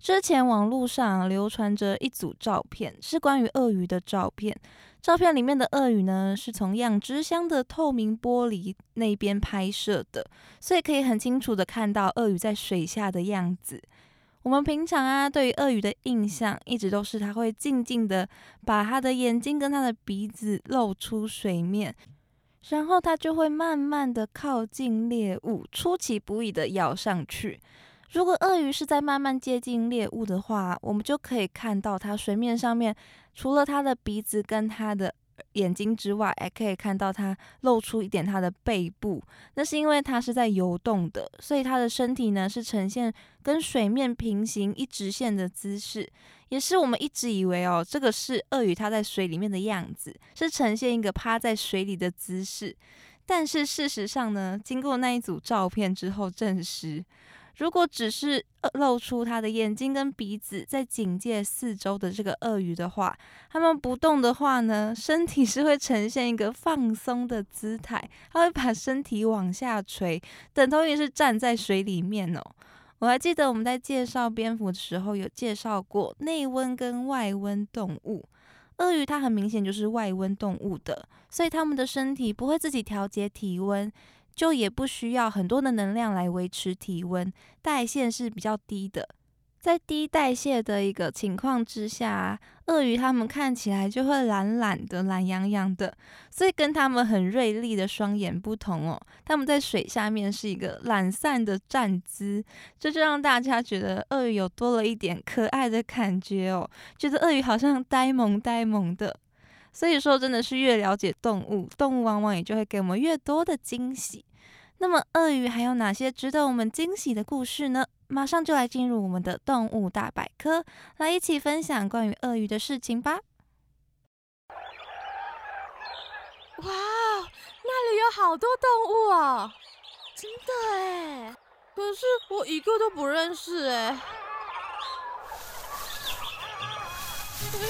之前网络上流传着一组照片，是关于鳄鱼的照片。照片里面的鳄鱼呢，是从养殖箱的透明玻璃那边拍摄的，所以可以很清楚的看到鳄鱼在水下的样子。我们平常啊，对于鳄鱼的印象一直都是它会静静的把它的眼睛跟它的鼻子露出水面，然后它就会慢慢的靠近猎物，出其不意的咬上去。如果鳄鱼是在慢慢接近猎物的话，我们就可以看到它水面上面除了它的鼻子跟它的眼睛之外，还可以看到它露出一点它的背部。那是因为它是在游动的，所以它的身体呢是呈现跟水面平行一直线的姿势，也是我们一直以为哦，这个是鳄鱼它在水里面的样子，是呈现一个趴在水里的姿势。但是事实上呢，经过那一组照片之后证实。如果只是露出它的眼睛跟鼻子在警戒四周的这个鳄鱼的话，它们不动的话呢，身体是会呈现一个放松的姿态，它会把身体往下垂，等同于是站在水里面哦。我还记得我们在介绍蝙蝠的时候有介绍过内温跟外温动物，鳄鱼它很明显就是外温动物的，所以它们的身体不会自己调节体温。就也不需要很多的能量来维持体温，代谢是比较低的。在低代谢的一个情况之下，鳄鱼它们看起来就会懒懒的、懒洋洋的。所以跟它们很锐利的双眼不同哦，它们在水下面是一个懒散的站姿，这就让大家觉得鳄鱼有多了一点可爱的感觉哦，觉得鳄鱼好像呆萌呆萌的。所以说，真的是越了解动物，动物往往也就会给我们越多的惊喜。那么，鳄鱼还有哪些值得我们惊喜的故事呢？马上就来进入我们的动物大百科，来一起分享关于鳄鱼的事情吧。哇，那里有好多动物哦，真的哎！可是我一个都不认识哎。哎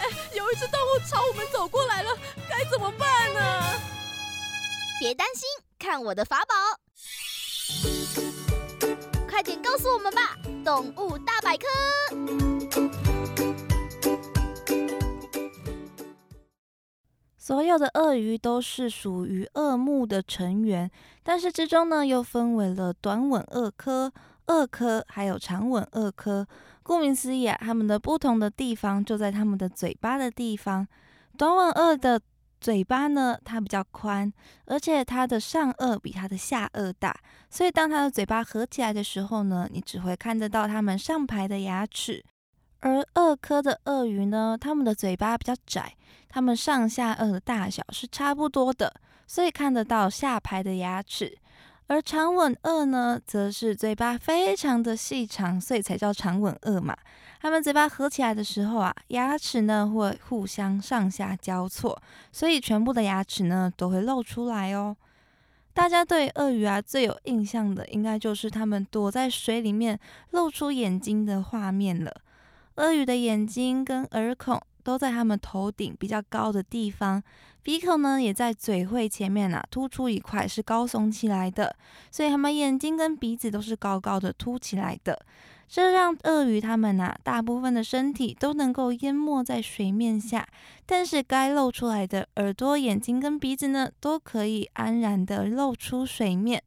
哎，有一只动物朝我们走过来了，该怎么办呢？别担心。看我的法宝！快点告诉我们吧，动物大百科。所有的鳄鱼都是属于鳄目的成员，但是之中呢又分为了短吻鳄科、鳄科，还有长吻鳄科。顾名思义啊，它们的不同的地方就在它们的嘴巴的地方。短吻鳄的嘴巴呢，它比较宽，而且它的上颚比它的下颚大，所以当它的嘴巴合起来的时候呢，你只会看得到它们上排的牙齿。而鳄科的鳄鱼呢，它们的嘴巴比较窄，它们上下颚的大小是差不多的，所以看得到下排的牙齿。而长吻鳄呢，则是嘴巴非常的细长，所以才叫长吻鳄嘛。它们嘴巴合起来的时候啊，牙齿呢会互相上下交错，所以全部的牙齿呢都会露出来哦。大家对鳄鱼啊最有印象的，应该就是它们躲在水里面露出眼睛的画面了。鳄鱼的眼睛跟耳孔。都在它们头顶比较高的地方，鼻孔呢也在嘴喙前面啊，突出一块是高耸起来的，所以它们眼睛跟鼻子都是高高的凸起来的，这让鳄鱼它们啊大部分的身体都能够淹没在水面下，但是该露出来的耳朵、眼睛跟鼻子呢，都可以安然的露出水面。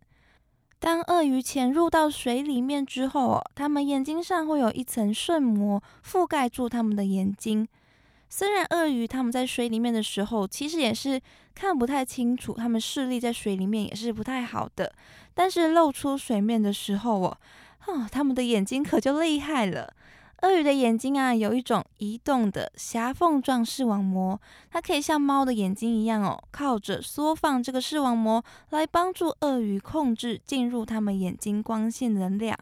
当鳄鱼潜入到水里面之后哦，它们眼睛上会有一层瞬膜覆盖住它们的眼睛。虽然鳄鱼它们在水里面的时候，其实也是看不太清楚，它们视力在水里面也是不太好的。但是露出水面的时候哦，哦，它们的眼睛可就厉害了。鳄鱼的眼睛啊，有一种移动的狭缝状视网膜，它可以像猫的眼睛一样哦，靠着缩放这个视网膜来帮助鳄鱼控制进入它们眼睛光线能量。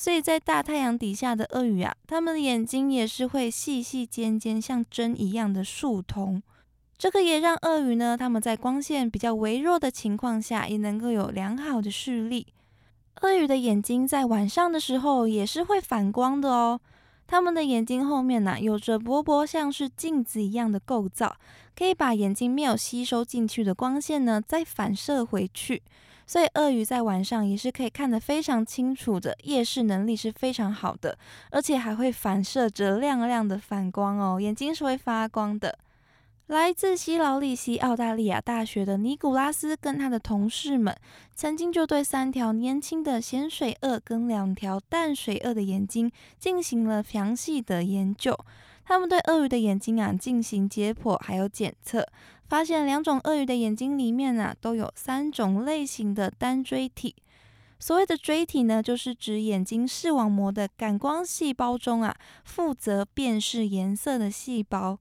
所以在大太阳底下的鳄鱼啊，它们的眼睛也是会细细尖尖，像针一样的竖通。这个也让鳄鱼呢，它们在光线比较微弱的情况下，也能够有良好的视力。鳄鱼的眼睛在晚上的时候也是会反光的哦。它们的眼睛后面呢，有着薄薄像是镜子一样的构造，可以把眼睛没有吸收进去的光线呢，再反射回去。所以鳄鱼在晚上也是可以看得非常清楚的，夜视能力是非常好的，而且还会反射着亮亮的反光哦，眼睛是会发光的。来自西劳利西澳大利亚大学的尼古拉斯跟他的同事们，曾经就对三条年轻的咸水鳄跟两条淡水鳄的眼睛进行了详细的研究。他们对鳄鱼的眼睛啊进行解剖还有检测，发现两种鳄鱼的眼睛里面啊都有三种类型的单锥体。所谓的锥体呢，就是指眼睛视网膜的感光细胞中啊负责辨识颜色的细胞。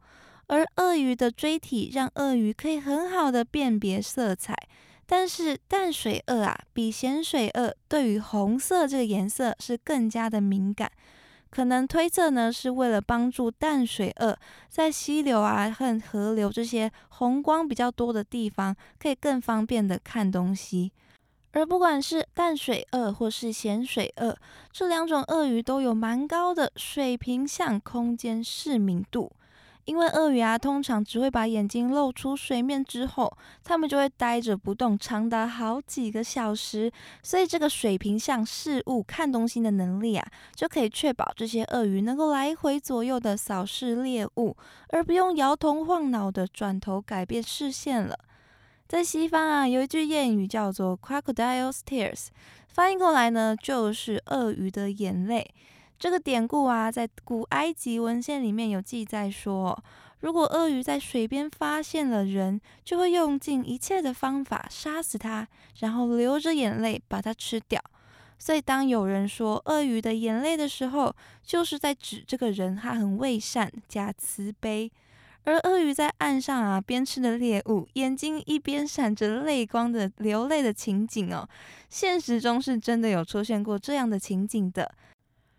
而鳄鱼的锥体让鳄鱼可以很好的辨别色彩，但是淡水鳄啊，比咸水鳄对于红色这个颜色是更加的敏感。可能推测呢，是为了帮助淡水鳄在溪流啊和河流这些红光比较多的地方，可以更方便的看东西。而不管是淡水鳄或是咸水鳄，这两种鳄鱼都有蛮高的水平向空间视敏度。因为鳄鱼啊，通常只会把眼睛露出水面之后，它们就会呆着不动，长达好几个小时。所以这个水平向事物看东西的能力啊，就可以确保这些鳄鱼能够来回左右的扫视猎物，而不用摇头晃脑的转头改变视线了。在西方啊，有一句谚语叫做 “crocodile's tears”，翻译过来呢，就是鳄鱼的眼泪。这个典故啊，在古埃及文献里面有记载说，如果鳄鱼在水边发现了人，就会用尽一切的方法杀死它，然后流着眼泪把它吃掉。所以，当有人说鳄鱼的眼泪的时候，就是在指这个人他很为善加慈悲。而鳄鱼在岸上啊，边吃的猎物，眼睛一边闪着泪光的流泪的情景哦，现实中是真的有出现过这样的情景的。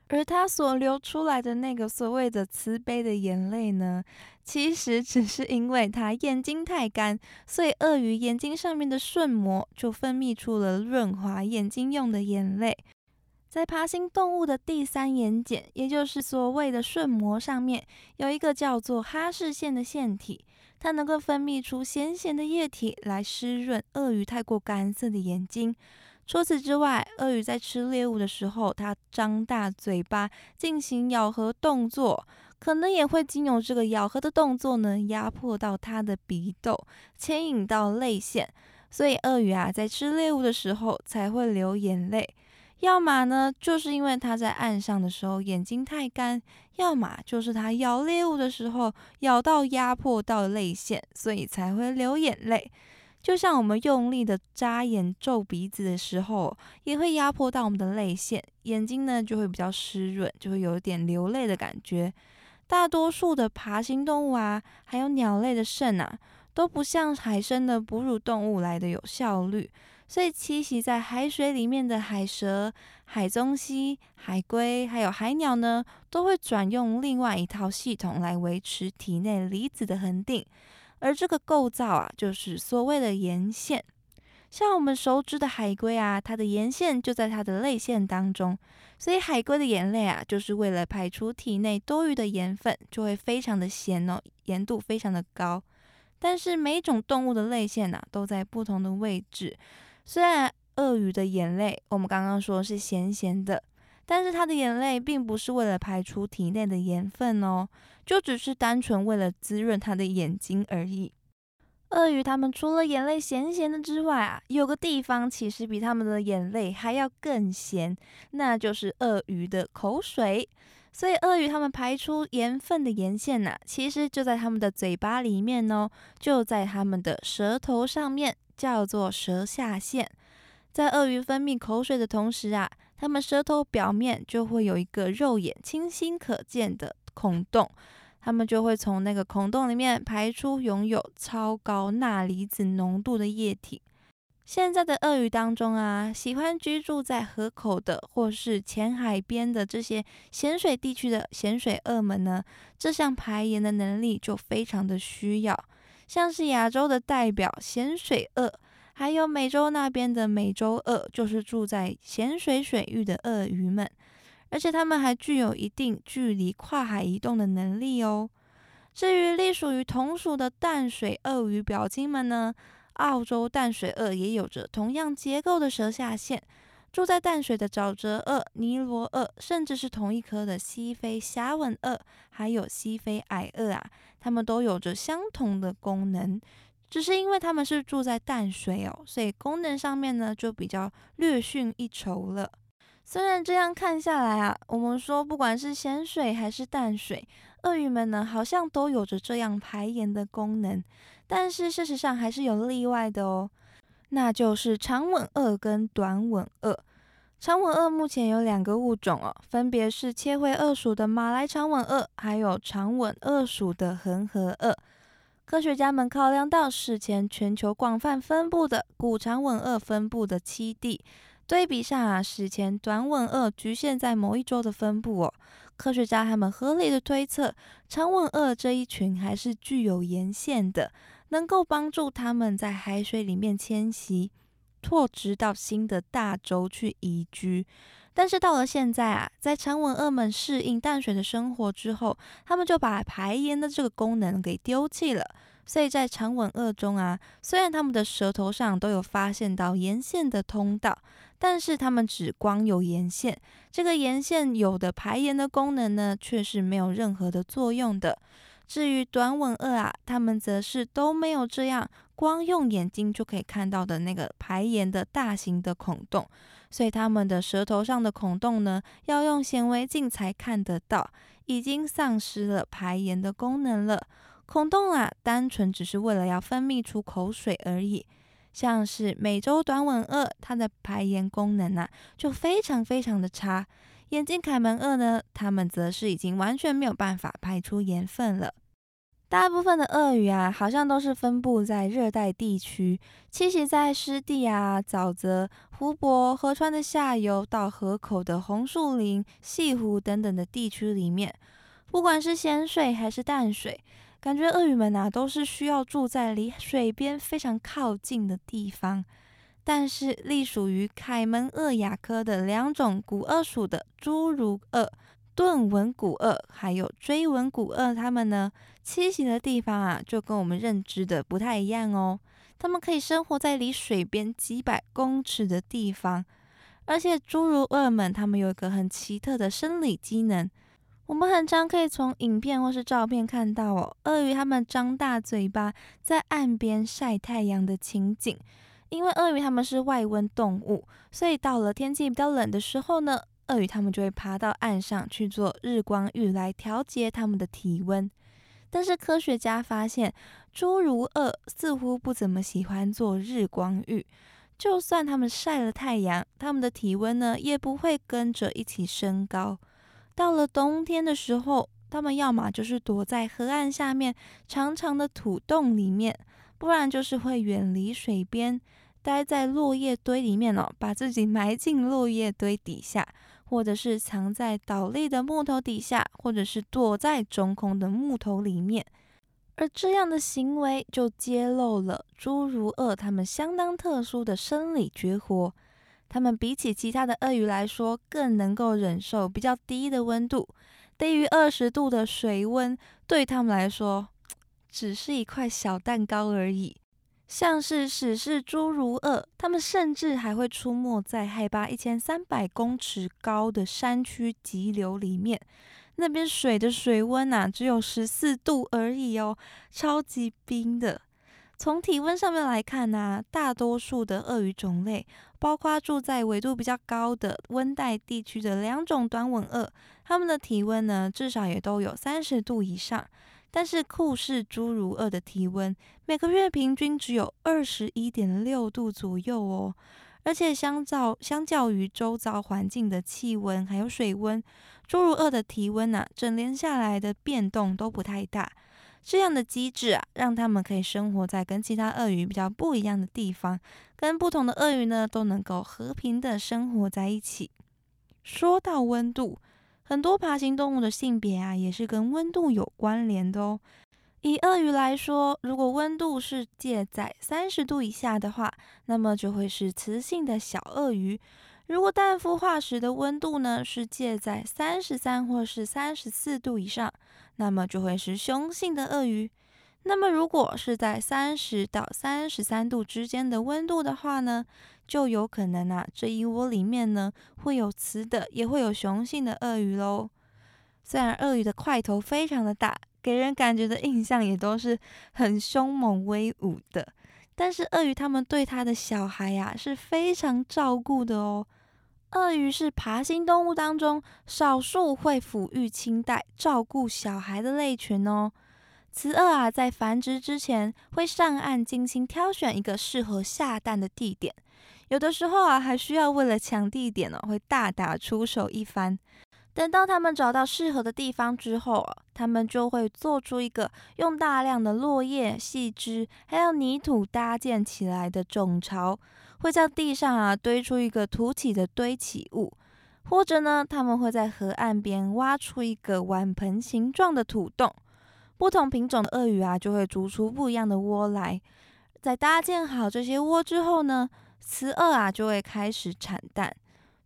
而他所流出来的那个所谓的慈悲的眼泪呢，其实只是因为他眼睛太干，所以鳄鱼眼睛上面的瞬膜就分泌出了润滑眼睛用的眼泪。在爬行动物的第三眼睑，也就是所谓的瞬膜上面，有一个叫做哈氏腺的腺体，它能够分泌出咸咸的液体来湿润鳄鱼太过干涩的眼睛。除此之外，鳄鱼在吃猎物的时候，它张大嘴巴进行咬合动作，可能也会经由这个咬合的动作呢，压迫到它的鼻窦，牵引到泪腺，所以鳄鱼啊，在吃猎物的时候才会流眼泪。要么呢，就是因为它在岸上的时候眼睛太干；要么就是它咬猎物的时候咬到压迫到泪腺，所以才会流眼泪。就像我们用力的眨眼、皱鼻子的时候，也会压迫到我们的泪腺，眼睛呢就会比较湿润，就会有一点流泪的感觉。大多数的爬行动物啊，还有鸟类的肾啊，都不像海生的哺乳动物来的有效率，所以栖息在海水里面的海蛇、海棕蜥、海龟还有海鸟呢，都会转用另外一套系统来维持体内离子的恒定。而这个构造啊，就是所谓的盐腺。像我们熟知的海龟啊，它的盐腺就在它的泪腺当中，所以海龟的眼泪啊，就是为了排出体内多余的盐分，就会非常的咸哦，盐度非常的高。但是每种动物的泪腺呐，都在不同的位置。虽然鳄鱼的眼泪，我们刚刚说是咸咸的。但是它的眼泪并不是为了排出体内的盐分哦，就只是单纯为了滋润它的眼睛而已。鳄鱼它们除了眼泪咸咸的之外啊，有个地方其实比它们的眼泪还要更咸，那就是鳄鱼的口水。所以鳄鱼它们排出盐分的盐腺呐，其实就在它们的嘴巴里面哦，就在它们的舌头上面，叫做舌下腺。在鳄鱼分泌口水的同时啊，它们舌头表面就会有一个肉眼清晰可见的孔洞，它们就会从那个孔洞里面排出拥有超高钠离子浓度的液体。现在的鳄鱼当中啊，喜欢居住在河口的或是浅海边的这些咸水地区的咸水鳄们呢，这项排盐的能力就非常的需要。像是亚洲的代表咸水鳄，还有美洲那边的美洲鳄，就是住在咸水水域的鳄鱼们，而且它们还具有一定距离跨海移动的能力哦。至于隶属于同属的淡水鳄鱼表亲们呢？澳洲淡水鳄也有着同样结构的舌下腺，住在淡水的沼泽鳄、尼罗鳄，甚至是同一科的西非狭吻鳄，还有西非矮鳄啊，它们都有着相同的功能，只是因为它们是住在淡水哦，所以功能上面呢就比较略逊一筹了。虽然这样看下来啊，我们说不管是咸水还是淡水，鳄鱼们呢好像都有着这样排盐的功能。但是事实上还是有例外的哦，那就是长吻鳄跟短吻鳄。长吻鳄目前有两个物种哦，分别是切回鳄属的马来长吻鳄，还有长吻鳄属的恒河鳄。科学家们考量到史前全球广泛分布的古长吻鳄分布的栖地，对比上啊史前短吻鳄局限在某一周的分布哦，科学家他们合理的推测，长吻鳄这一群还是具有沿线的。能够帮助它们在海水里面迁徙，拓殖到新的大洲去移居。但是到了现在啊，在长吻鳄们适应淡水的生活之后，他们就把排盐的这个功能给丢弃了。所以在长吻鳄中啊，虽然它们的舌头上都有发现到沿线的通道，但是它们只光有沿线，这个沿线有的排盐的功能呢，却是没有任何的作用的。至于短吻鳄啊，它们则是都没有这样光用眼睛就可以看到的那个排盐的大型的孔洞，所以它们的舌头上的孔洞呢，要用显微镜才看得到，已经丧失了排盐的功能了。孔洞啊，单纯只是为了要分泌出口水而已。像是美洲短吻鳄，它的排盐功能啊，就非常非常的差。眼镜凯门鳄呢，它们则是已经完全没有办法排出盐分了。大部分的鳄鱼啊，好像都是分布在热带地区，栖息在湿地啊、沼泽、湖泊、河川的下游到河口的红树林、溪湖等等的地区里面。不管是咸水还是淡水，感觉鳄鱼们啊，都是需要住在离水边非常靠近的地方。但是，隶属于凯门鳄亚科的两种古鳄属的侏儒鳄、盾吻古鳄，还有锥吻古鳄，它们呢栖息的地方啊，就跟我们认知的不太一样哦。它们可以生活在离水边几百公尺的地方，而且侏儒鳄们，它们有一个很奇特的生理机能。我们很常可以从影片或是照片看到哦，鳄鱼它们张大嘴巴在岸边晒太阳的情景。因为鳄鱼它们是外温动物，所以到了天气比较冷的时候呢，鳄鱼它们就会爬到岸上去做日光浴来调节它们的体温。但是科学家发现，侏儒鳄似乎不怎么喜欢做日光浴，就算它们晒了太阳，它们的体温呢也不会跟着一起升高。到了冬天的时候，它们要么就是躲在河岸下面长长的土洞里面。不然就是会远离水边，待在落叶堆里面哦，把自己埋进落叶堆底下，或者是藏在倒立的木头底下，或者是躲在中空的木头里面。而这样的行为就揭露了侏儒鳄它们相当特殊的生理绝活。它们比起其他的鳄鱼来说，更能够忍受比较低的温度，低于二十度的水温，对他们来说。只是一块小蛋糕而已，像是史氏侏儒鳄，它们甚至还会出没在海拔一千三百公尺高的山区急流里面，那边水的水温啊只有十四度而已哦，超级冰的。从体温上面来看呢，大多数的鳄鱼种类，包括住在纬度比较高的温带地区的两种短吻鳄，它们的体温呢，至少也都有三十度以上。但是库氏侏儒鳄的体温每个月平均只有二十一点六度左右哦，而且相较相较于周遭环境的气温还有水温，侏儒鳄的体温呢，整年下来的变动都不太大。这样的机制啊，让它们可以生活在跟其他鳄鱼比较不一样的地方，跟不同的鳄鱼呢都能够和平的生活在一起。说到温度。很多爬行动物的性别啊，也是跟温度有关联的哦。以鳄鱼来说，如果温度是介在三十度以下的话，那么就会是雌性的小鳄鱼；如果氮孵化时的温度呢是介在三十三或是三十四度以上，那么就会是雄性的鳄鱼。那么如果是在三十到三十三度之间的温度的话呢？就有可能啊，这一窝里面呢会有雌的，也会有雄性的鳄鱼喽。虽然鳄鱼的块头非常的大，给人感觉的印象也都是很凶猛威武的，但是鳄鱼他们对它的小孩呀是非常照顾的哦。鳄鱼是爬行动物当中少数会抚育亲代、照顾小孩的类群哦。雌鳄啊在繁殖之前会上岸精心挑选一个适合下蛋的地点。有的时候啊，还需要为了抢地点呢，会大打出手一番。等到他们找到适合的地方之后啊，他们就会做出一个用大量的落叶、细枝还有泥土搭建起来的种巢，会在地上啊堆出一个凸起的堆起物，或者呢，他们会在河岸边挖出一个碗盆形状的土洞。不同品种的鳄鱼啊，就会筑出不一样的窝来。在搭建好这些窝之后呢，雌鳄啊就会开始产蛋，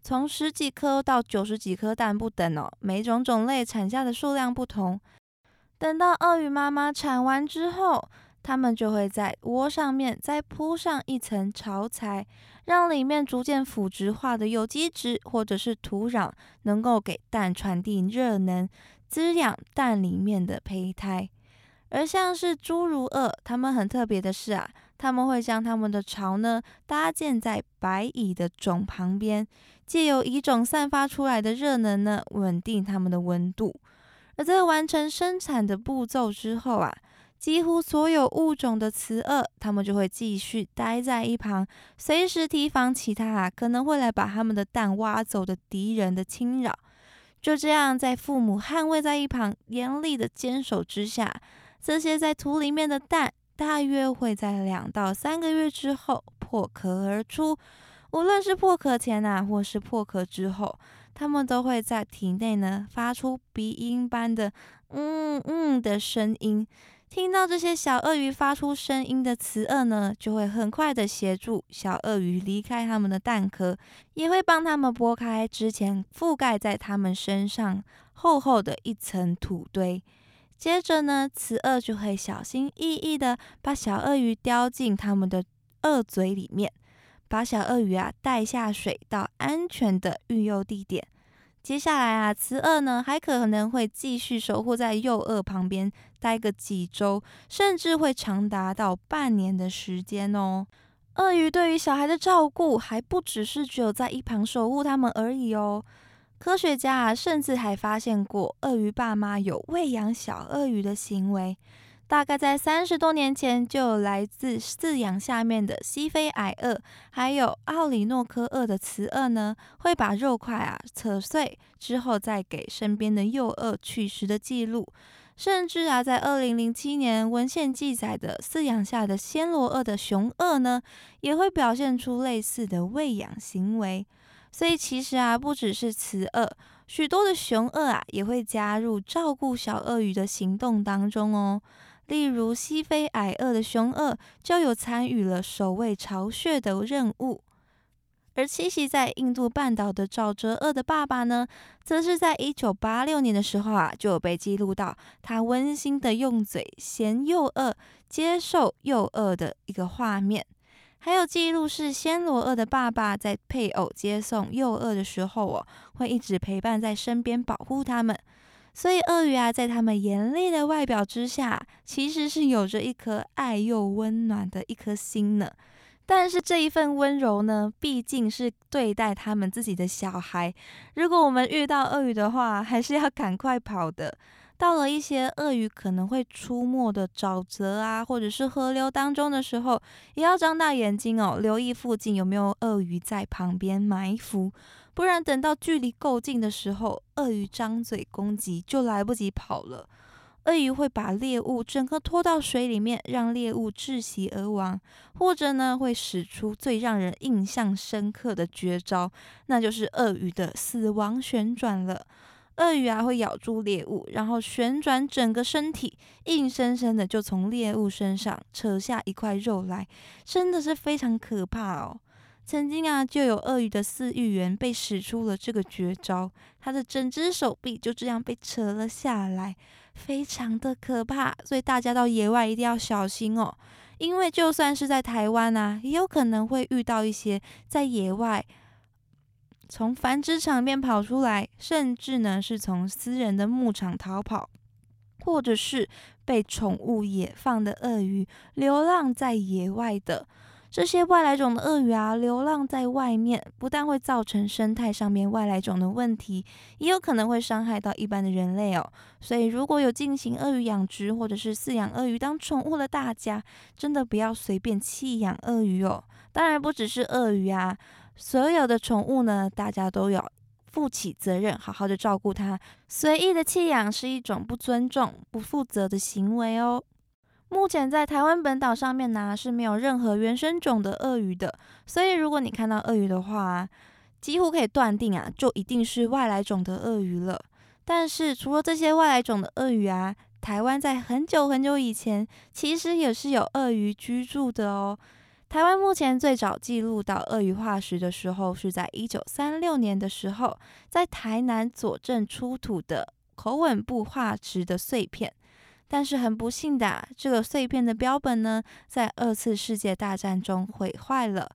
从十几颗到九十几颗蛋不等哦。每种种类产下的数量不同。等到鳄鱼妈妈产完之后，它们就会在窝上面再铺上一层巢材，让里面逐渐腐殖化的有机质或者是土壤能够给蛋传递热能，滋养蛋里面的胚胎。而像是侏儒鳄，它们很特别的是啊。他们会将他们的巢呢搭建在白蚁的种旁边，借由蚁种散发出来的热能呢稳定它们的温度。而在完成生产的步骤之后啊，几乎所有物种的雌鳄，它们就会继续待在一旁，随时提防其他啊可能会来把它们的蛋挖走的敌人的侵扰。就这样，在父母捍卫在一旁严厉的坚守之下，这些在土里面的蛋。大约会在两到三个月之后破壳而出。无论是破壳前啊，或是破壳之后，它们都会在体内呢发出鼻音般的“嗯嗯”的声音。听到这些小鳄鱼发出声音的雌鳄呢，就会很快的协助小鳄鱼离开它们的蛋壳，也会帮它们拨开之前覆盖在它们身上厚厚的一层土堆。接着呢，雌鳄就会小心翼翼的把小鳄鱼叼进它们的鳄嘴里面，把小鳄鱼啊带下水到安全的育幼地点。接下来啊，雌鳄呢还可能会继续守护在幼鳄旁边待个几周，甚至会长达到半年的时间哦。鳄鱼对于小孩的照顾还不只是只有在一旁守护他们而已哦。科学家啊，甚至还发现过鳄鱼爸妈有喂养小鳄鱼的行为。大概在三十多年前，就有来自饲养下面的西非矮鳄，还有奥里诺科鳄的雌鳄呢，会把肉块啊扯碎之后，再给身边的幼鳄取食的记录。甚至啊，在二零零七年文献记载的饲养下的暹罗鳄的雄鳄呢，也会表现出类似的喂养行为。所以其实啊，不只是雌鳄，许多的雄鳄啊也会加入照顾小鳄鱼的行动当中哦。例如西非矮鳄的雄鳄就有参与了守卫巢穴的任务，而栖息在印度半岛的沼泽鳄的爸爸呢，则是在一九八六年的时候啊，就有被记录到他温馨的用嘴衔幼鳄接受幼鳄的一个画面。还有记录是暹罗鳄的爸爸在配偶接送幼鳄的时候哦，会一直陪伴在身边保护他们。所以鳄鱼啊，在它们严厉的外表之下，其实是有着一颗爱又温暖的一颗心呢。但是这一份温柔呢，毕竟是对待他们自己的小孩。如果我们遇到鳄鱼的话，还是要赶快跑的。到了一些鳄鱼可能会出没的沼泽啊，或者是河流当中的时候，也要张大眼睛哦，留意附近有没有鳄鱼在旁边埋伏。不然等到距离够近的时候，鳄鱼张嘴攻击就来不及跑了。鳄鱼会把猎物整个拖到水里面，让猎物窒息而亡，或者呢会使出最让人印象深刻的绝招，那就是鳄鱼的死亡旋转了。鳄鱼啊会咬住猎物，然后旋转整个身体，硬生生的就从猎物身上扯下一块肉来，真的是非常可怕哦。曾经啊，就有鳄鱼的饲育员被使出了这个绝招，他的整只手臂就这样被扯了下来，非常的可怕。所以大家到野外一定要小心哦，因为就算是在台湾啊，也有可能会遇到一些在野外从繁殖场面跑出来，甚至呢是从私人的牧场逃跑，或者是被宠物野放的鳄鱼流浪在野外的。这些外来种的鳄鱼啊，流浪在外面，不但会造成生态上面外来种的问题，也有可能会伤害到一般的人类哦。所以，如果有进行鳄鱼养殖或者是饲养鳄鱼当宠物的大家，真的不要随便弃养鳄鱼哦。当然，不只是鳄鱼啊，所有的宠物呢，大家都要负起责任，好好的照顾它。随意的弃养是一种不尊重、不负责的行为哦。目前在台湾本岛上面呢是没有任何原生种的鳄鱼的，所以如果你看到鳄鱼的话，几乎可以断定啊，就一定是外来种的鳄鱼了。但是除了这些外来种的鳄鱼啊，台湾在很久很久以前其实也是有鳄鱼居住的哦。台湾目前最早记录到鳄鱼化石的时候，是在一九三六年的时候，在台南左镇出土的口吻部化石的碎片。但是很不幸的，这个碎片的标本呢，在二次世界大战中毁坏了。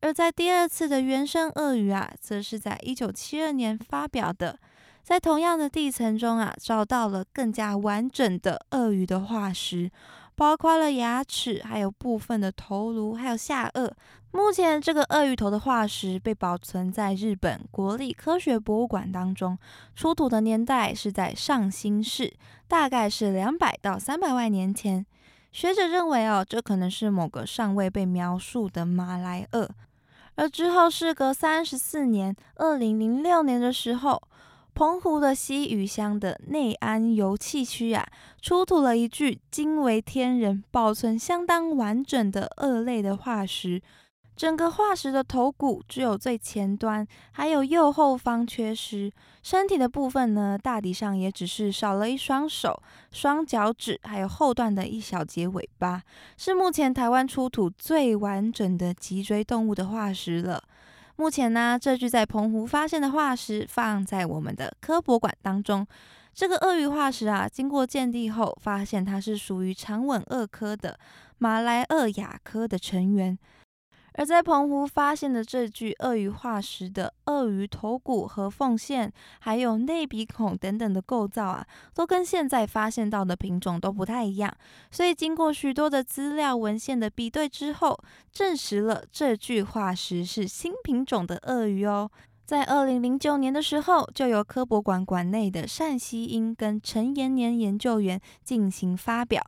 而在第二次的原生鳄鱼啊，则是在一九七二年发表的，在同样的地层中啊，找到了更加完整的鳄鱼的化石。包括了牙齿，还有部分的头颅，还有下颚。目前，这个鳄鱼头的化石被保存在日本国立科学博物馆当中。出土的年代是在上新世，大概是两百到三百万年前。学者认为，哦，这可能是某个尚未被描述的马来鳄。而之后，事隔三十四年，二零零六年的时候。澎湖的西屿乡的内安油气区啊，出土了一具惊为天人、保存相当完整的鳄类的化石。整个化石的头骨只有最前端，还有右后方缺失。身体的部分呢，大体上也只是少了一双手、双脚趾，还有后段的一小节尾巴，是目前台湾出土最完整的脊椎动物的化石了。目前呢，这具在澎湖发现的化石放在我们的科博馆当中。这个鳄鱼化石啊，经过鉴定后，发现它是属于长吻鳄科的马来鳄亚科的成员。而在澎湖发现的这具鳄鱼化石的鳄鱼头骨和缝线，还有内鼻孔等等的构造啊，都跟现在发现到的品种都不太一样。所以经过许多的资料文献的比对之后，证实了这具化石是新品种的鳄鱼哦。在二零零九年的时候，就由科博馆馆内的单希英跟陈延年研究员进行发表。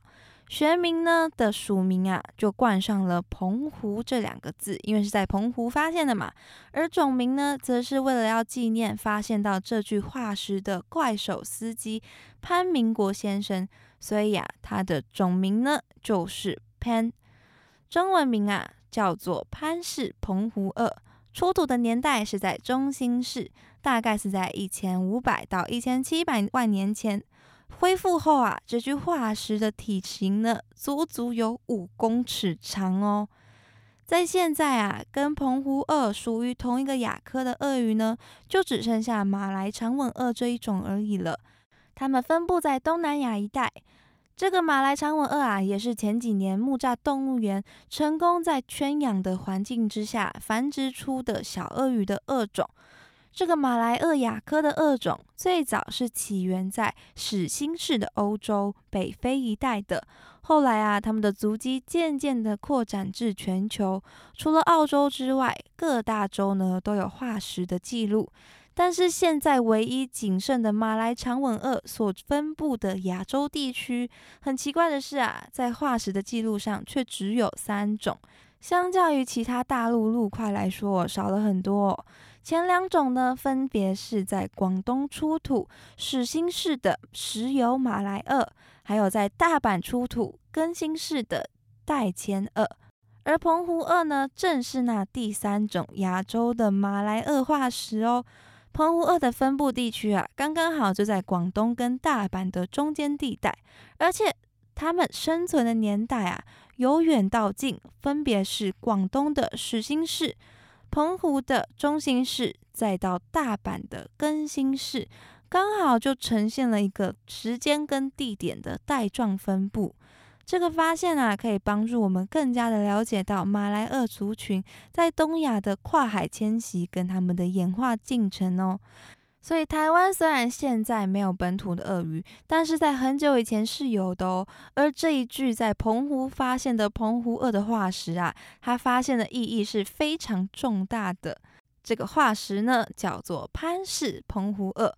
学名呢的署名啊，就冠上了“澎湖”这两个字，因为是在澎湖发现的嘛。而种名呢，则是为了要纪念发现到这具化石的怪手司机潘明国先生，所以啊，它的种名呢就是潘。中文名啊叫做潘氏澎湖鳄，出土的年代是在中兴市，大概是在一千五百到一千七百万年前。恢复后啊，这具化石的体型呢，足足有五公尺长哦。在现在啊，跟澎湖鳄属于同一个亚科的鳄鱼呢，就只剩下马来长吻鳄这一种而已了。它们分布在东南亚一带。这个马来长吻鳄啊，也是前几年木栅动物园成功在圈养的环境之下繁殖出的小鳄鱼的鳄种。这个马来鳄亚科的鳄种最早是起源在始新世的欧洲北非一带的，后来啊，它们的足迹渐渐的扩展至全球，除了澳洲之外，各大洲呢都有化石的记录。但是现在唯一仅剩的马来长吻鳄所分布的亚洲地区，很奇怪的是啊，在化石的记录上却只有三种，相较于其他大陆陆块来说，少了很多。前两种呢，分别是在广东出土始新世的石油马来鳄，还有在大阪出土更新世的代前鳄，而澎湖鳄呢，正是那第三种亚洲的马来鳄化石哦。澎湖鳄的分布地区啊，刚刚好就在广东跟大阪的中间地带，而且它们生存的年代啊，由远到近，分别是广东的始新世、澎湖的中心市，再到大阪的更新市，刚好就呈现了一个时间跟地点的带状分布。这个发现啊，可以帮助我们更加的了解到马来鳄族群在东亚的跨海迁徙跟他们的演化进程哦。所以台湾虽然现在没有本土的鳄鱼，但是在很久以前是有的哦。而这一具在澎湖发现的澎湖鳄的化石啊，它发现的意义是非常重大的。这个化石呢，叫做潘氏澎湖鳄。